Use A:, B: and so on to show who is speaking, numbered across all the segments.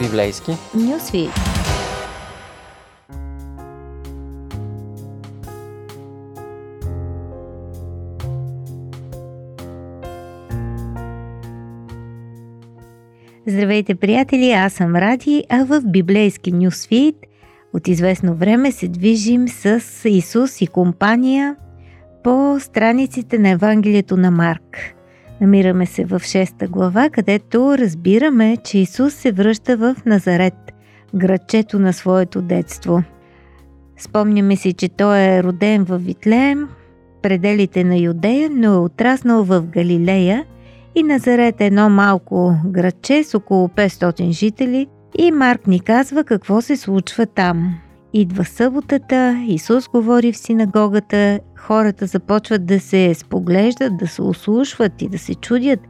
A: Библейски
B: Нюсвит. Здравейте, приятели! Аз съм Ради, а в библейски Нюсфит от известно време се движим с Исус и компания по страниците на Евангелието на Марк. Намираме се в 6 глава, където разбираме, че Исус се връща в Назарет, градчето на своето детство. Спомняме си, че той е роден в Витлеем, пределите на Юдея, но е отраснал в Галилея и Назарет е едно малко градче с около 500 жители и Марк ни казва какво се случва там. Идва съботата, Исус говори в синагогата, хората започват да се споглеждат, да се ослушват и да се чудят.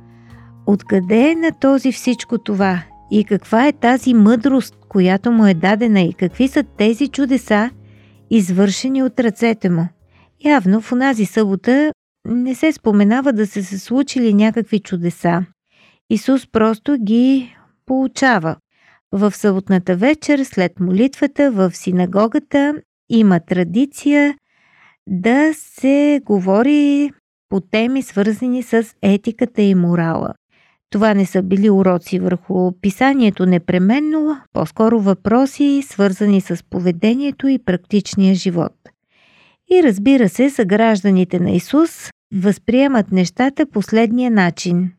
B: Откъде е на този всичко това? И каква е тази мъдрост, която му е дадена и какви са тези чудеса, извършени от ръцете му? Явно в онази събота не се споменава да са се случили някакви чудеса. Исус просто ги получава. В съботната вечер, след молитвата в синагогата, има традиция да се говори по теми, свързани с етиката и морала. Това не са били уроци върху писанието непременно, по-скоро въпроси, свързани с поведението и практичния живот. И разбира се, съгражданите на Исус възприемат нещата последния начин.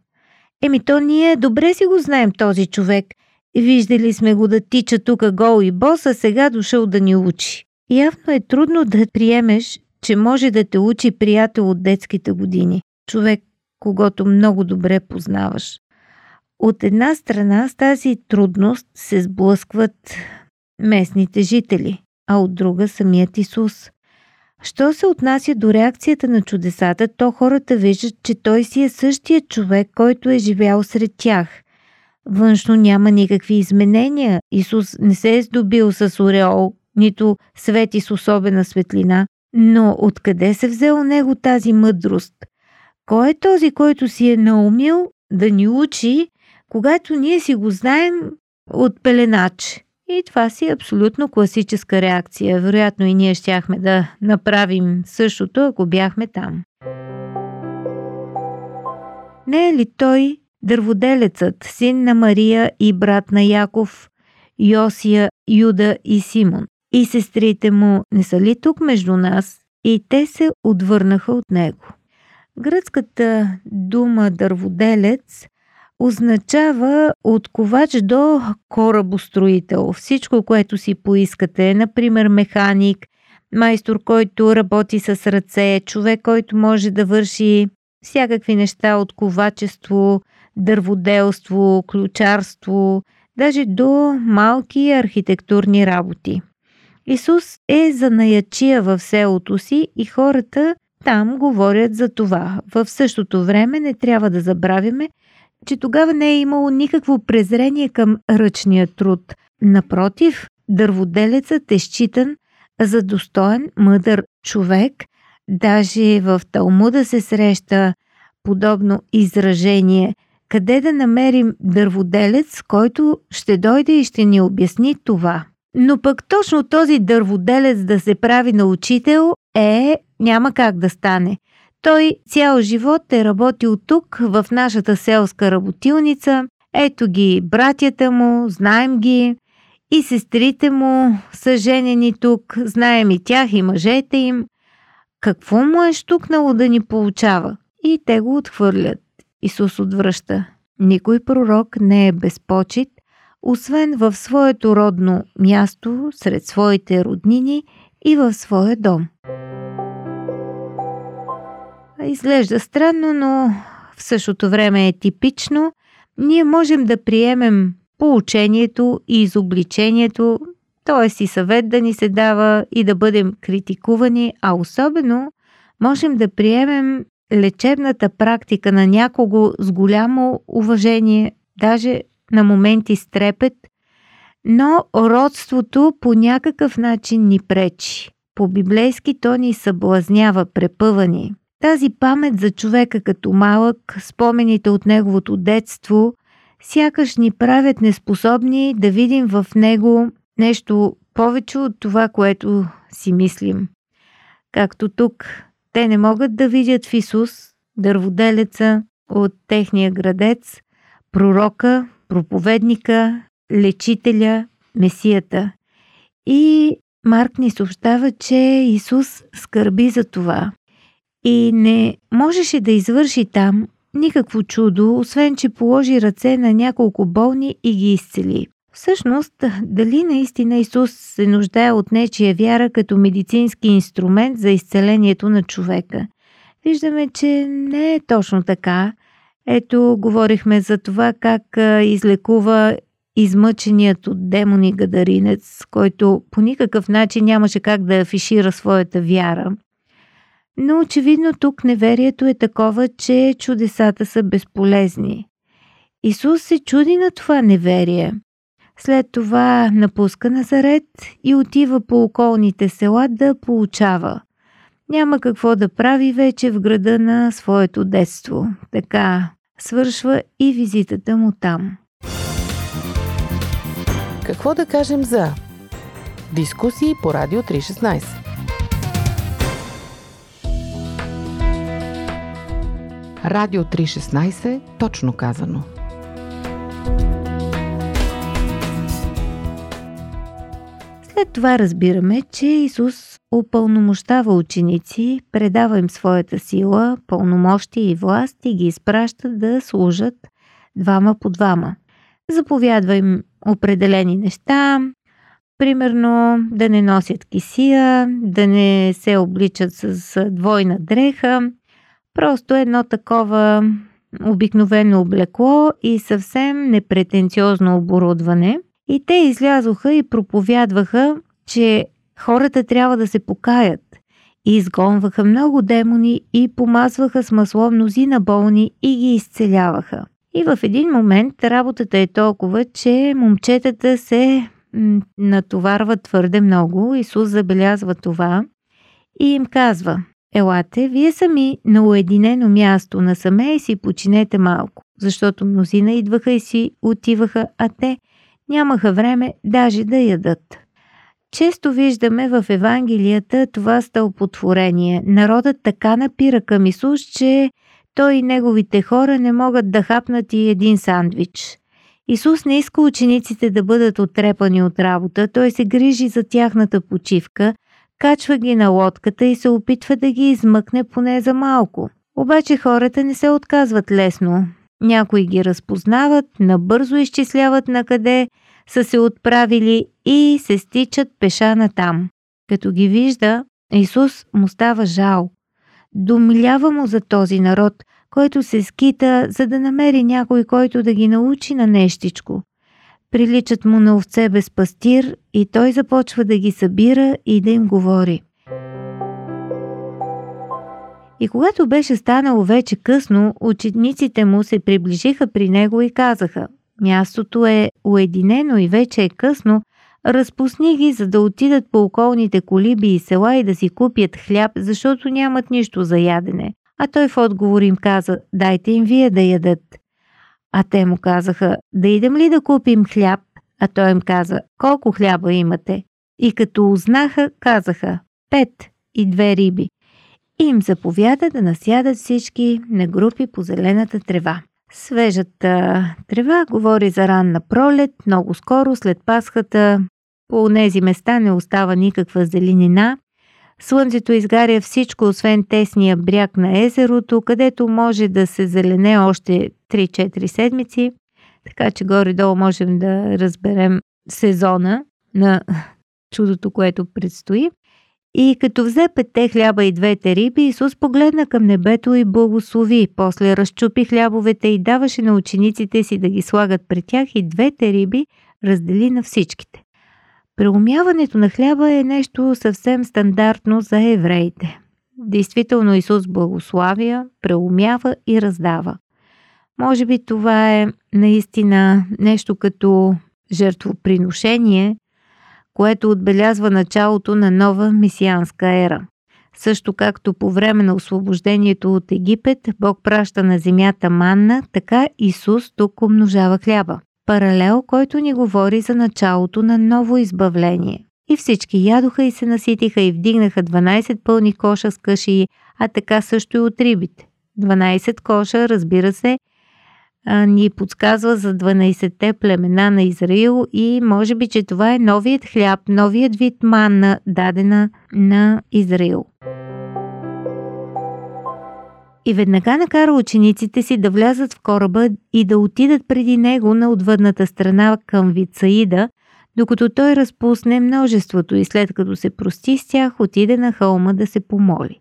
B: Еми то ние добре си го знаем този човек – Виждали сме го да тича тук гол и бос, а сега дошъл да ни учи. Явно е трудно да приемеш, че може да те учи приятел от детските години. Човек, когато много добре познаваш. От една страна с тази трудност се сблъскват местните жители, а от друга самият Исус. Що се отнася до реакцията на чудесата, то хората виждат, че той си е същия човек, който е живял сред тях – Външно няма никакви изменения. Исус не се е здобил с ореол, нито свети с особена светлина. Но откъде се взел него тази мъдрост? Кой е този, който си е наумил да ни учи, когато ние си го знаем от пеленач? И това си е абсолютно класическа реакция. Вероятно и ние щяхме да направим същото, ако бяхме там. Не е ли той Дърводелецът, син на Мария и брат на Яков, Йосия, Юда и Симон. И сестрите му не са ли тук между нас? И те се отвърнаха от него. Гръцката дума дърводелец означава от ковач до корабостроител. Всичко, което си поискате, например механик, майстор, който работи с ръце, човек, който може да върши всякакви неща от ковачество, дърводелство, ключарство, даже до малки архитектурни работи. Исус е занаячия в селото си и хората там говорят за това. В същото време не трябва да забравяме, че тогава не е имало никакво презрение към ръчния труд. Напротив, дърводелецът е считан за достоен, мъдър човек. Даже в Талмуда се среща подобно изражение – къде да намерим дърводелец, който ще дойде и ще ни обясни това. Но пък точно този дърводелец да се прави на учител е, няма как да стане. Той цял живот е работил тук, в нашата селска работилница. Ето ги братята му, знаем ги. И сестрите му са женени тук, знаем и тях и мъжете им. Какво му е штукнало да ни получава? И те го отхвърлят. Исус отвръща. Никой пророк не е безпочит, освен в своето родно място, сред своите роднини и в своя дом. Изглежда странно, но в същото време е типично. Ние можем да приемем поучението и изобличението, т.е. и съвет да ни се дава и да бъдем критикувани, а особено можем да приемем лечебната практика на някого с голямо уважение, даже на моменти с трепет, но родството по някакъв начин ни пречи. По библейски то ни съблазнява, препъвани. Тази памет за човека като малък, спомените от неговото детство, сякаш ни правят неспособни да видим в него нещо повече от това, което си мислим. Както тук, те не могат да видят в Исус дърводелеца от техния градец, пророка, проповедника, лечителя, месията. И Марк ни съобщава, че Исус скърби за това. И не можеше да извърши там никакво чудо, освен че положи ръце на няколко болни и ги изцели. Всъщност, дали наистина Исус се нуждае от нечия вяра като медицински инструмент за изцелението на човека? Виждаме, че не е точно така. Ето, говорихме за това как излекува измъченият от демони гадаринец, който по никакъв начин нямаше как да афишира своята вяра. Но очевидно тук неверието е такова, че чудесата са безполезни. Исус се чуди на това неверие. След това напуска Назарет и отива по околните села да получава. Няма какво да прави вече в града на своето детство. Така свършва и визитата му там.
A: Какво да кажем за дискусии по Радио 316? Радио 316, точно казано.
B: След това разбираме, че Исус упълномощава ученици, предава им своята сила, пълномощи и власт и ги изпраща да служат двама по двама. Заповядва им определени неща, примерно да не носят кисия, да не се обличат с двойна дреха, просто едно такова обикновено облекло и съвсем непретенциозно оборудване. И те излязоха и проповядваха, че хората трябва да се покаят. И изгонваха много демони и помазваха с масло мнозина болни и ги изцеляваха. И в един момент работата е толкова, че момчетата се натоварват твърде много. Исус забелязва това и им казва Елате, вие сами на уединено място насаме и си починете малко, защото мнозина идваха и си отиваха, а те нямаха време даже да ядат. Често виждаме в Евангелията това стълпотворение. Народът така напира към Исус, че той и неговите хора не могат да хапнат и един сандвич. Исус не иска учениците да бъдат отрепани от работа, той се грижи за тяхната почивка, качва ги на лодката и се опитва да ги измъкне поне за малко. Обаче хората не се отказват лесно. Някои ги разпознават, набързо изчисляват на къде са се отправили и се стичат пеша на там. Като ги вижда, Исус му става жал. Домилява му за този народ, който се скита, за да намери някой, който да ги научи на нещичко. Приличат му на овце без пастир и той започва да ги събира и да им говори. И когато беше станало вече късно, учениците му се приближиха при него и казаха Мястото е уединено и вече е късно, разпусни ги, за да отидат по околните колиби и села и да си купят хляб, защото нямат нищо за ядене. А той в отговор им каза, дайте им вие да ядат. А те му казаха, да идем ли да купим хляб? А той им каза, колко хляба имате? И като узнаха, казаха, пет и две риби. И им заповяда да насядат всички на групи по зелената трева. Свежата трева говори за ранна пролет, много скоро след Пасхата по тези места не остава никаква зеленина. Слънцето изгаря всичко, освен тесния бряг на езерото, където може да се зелене още 3-4 седмици, така че горе-долу можем да разберем сезона на чудото, което предстои. И като взе петте хляба и двете риби, Исус погледна към небето и благослови. После разчупи хлябовете и даваше на учениците си да ги слагат пред тях и двете риби раздели на всичките. Преумяването на хляба е нещо съвсем стандартно за евреите. Действително Исус благославя, преумява и раздава. Може би това е наистина нещо като жертвоприношение, което отбелязва началото на нова месианска ера. Също както по време на освобождението от Египет, Бог праща на земята манна, така Исус тук умножава хляба. Паралел, който ни говори за началото на ново избавление. И всички ядоха и се наситиха и вдигнаха 12 пълни коша с каши, а така също и от рибите. 12 коша, разбира се, ни подсказва за 12-те племена на Израил и може би, че това е новият хляб, новият вид манна, дадена на Израил. И веднага накара учениците си да влязат в кораба и да отидат преди него на отвъдната страна към Вицаида, докато той разпусне множеството и след като се прости с тях, отиде на хълма да се помоли.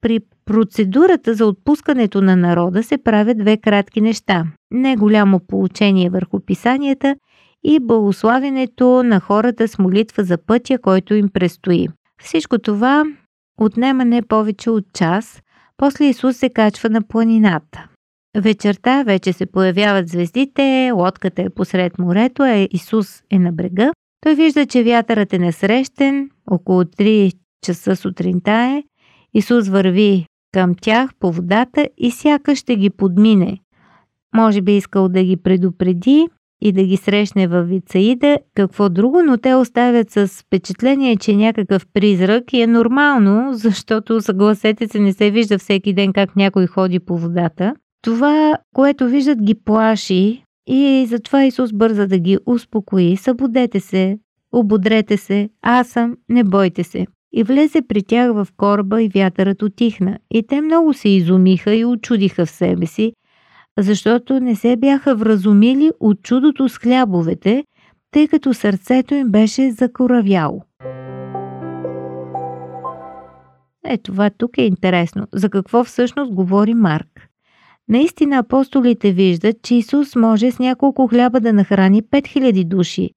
B: При процедурата за отпускането на народа се правят две кратки неща – не голямо получение върху писанията и благославянето на хората с молитва за пътя, който им предстои. Всичко това отнема не повече от час, после Исус се качва на планината. Вечерта вече се появяват звездите, лодката е посред морето, а Исус е на брега. Той вижда, че вятърът е насрещен, около 3 часа сутринта е. Исус върви към тях по водата и сякаш ще ги подмине. Може би искал да ги предупреди и да ги срещне във Вицаида, какво друго, но те оставят с впечатление, че някакъв призрак и е нормално, защото съгласете се, не се вижда всеки ден как някой ходи по водата. Това, което виждат, ги плаши и затова Исус бърза да ги успокои. Събудете се, ободрете се, аз съм, не бойте се. И влезе при тях в кораба и вятърът отихна. И те много се изумиха и очудиха в себе си, защото не се бяха вразумили от чудото с хлябовете, тъй като сърцето им беше закоравяло. Е, това тук е интересно. За какво всъщност говори Марк? Наистина апостолите виждат, че Исус може с няколко хляба да нахрани 5000 души,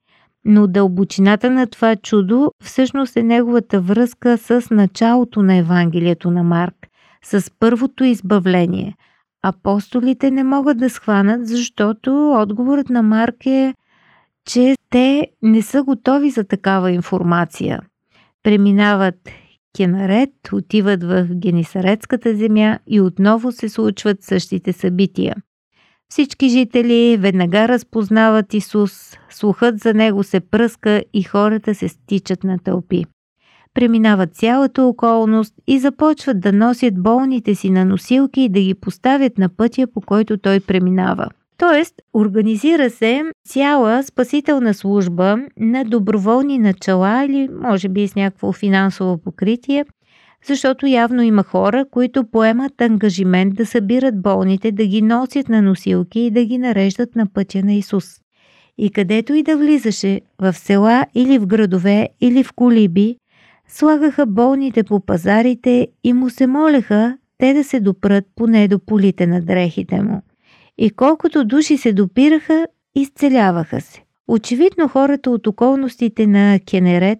B: но дълбочината на това чудо всъщност е неговата връзка с началото на Евангелието на Марк, с първото избавление. Апостолите не могат да схванат, защото отговорът на Марк е, че те не са готови за такава информация. Преминават Кенарет, отиват в Генисаретската земя и отново се случват същите събития. Всички жители веднага разпознават Исус, слухът за него се пръска и хората се стичат на тълпи. Преминават цялата околност и започват да носят болните си на носилки и да ги поставят на пътя, по който той преминава. Тоест, организира се цяла спасителна служба на доброволни начала или може би с някакво финансово покритие, защото явно има хора, които поемат ангажимент да събират болните, да ги носят на носилки и да ги нареждат на пътя на Исус. И където и да влизаше, в села или в градове или в колиби, слагаха болните по пазарите и му се молеха те да се допрат поне до полите на дрехите му и колкото души се допираха, изцеляваха се. Очевидно хората от околностите на Кенерет,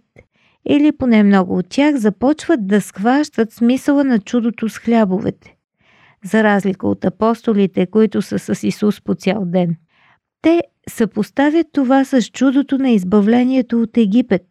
B: или поне много от тях, започват да схващат смисъла на чудото с хлябовете, за разлика от апостолите, които са с Исус по цял ден. Те съпоставят това с чудото на избавлението от Египет.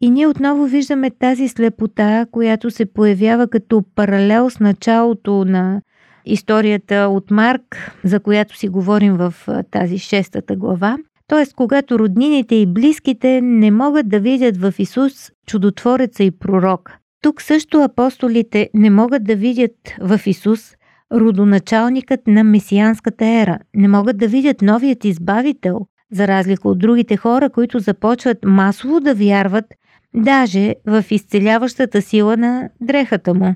B: И ние отново виждаме тази слепота, която се появява като паралел с началото на историята от Марк, за която си говорим в тази шестата глава. Т.е. когато роднините и близките не могат да видят в Исус чудотвореца и пророк. Тук също апостолите не могат да видят в Исус родоначалникът на месианската ера, не могат да видят новият избавител, за разлика от другите хора, които започват масово да вярват даже в изцеляващата сила на дрехата му.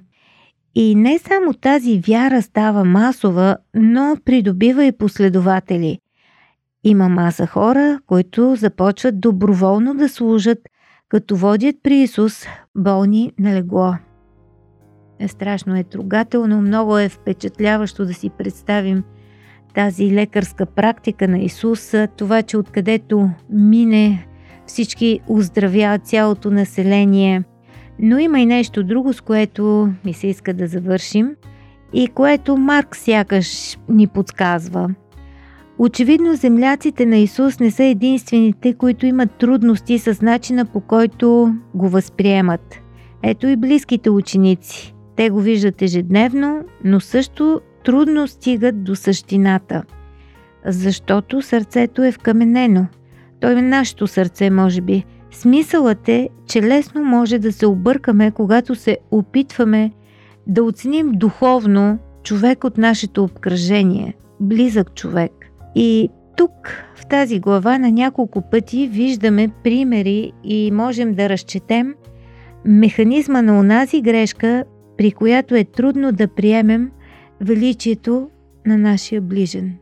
B: И не само тази вяра става масова, но придобива и последователи. Има маса хора, които започват доброволно да служат, като водят при Исус болни на легло. Е страшно е трогателно, много е впечатляващо да си представим тази лекарска практика на Исуса, това, че откъдето мине всички оздравяват цялото население – но има и нещо друго, с което ми се иска да завършим и което Марк сякаш ни подсказва. Очевидно земляците на Исус не са единствените, които имат трудности с начина по който го възприемат. Ето и близките ученици. те го виждат ежедневно, но също трудно стигат до същината, защото сърцето е вкаменено. Той е нашето сърце, може би. Смисълът е, че лесно може да се объркаме, когато се опитваме да оценим духовно човек от нашето обкръжение, близък човек. И тук, в тази глава, на няколко пъти виждаме примери и можем да разчетем механизма на онази грешка, при която е трудно да приемем величието на нашия ближен.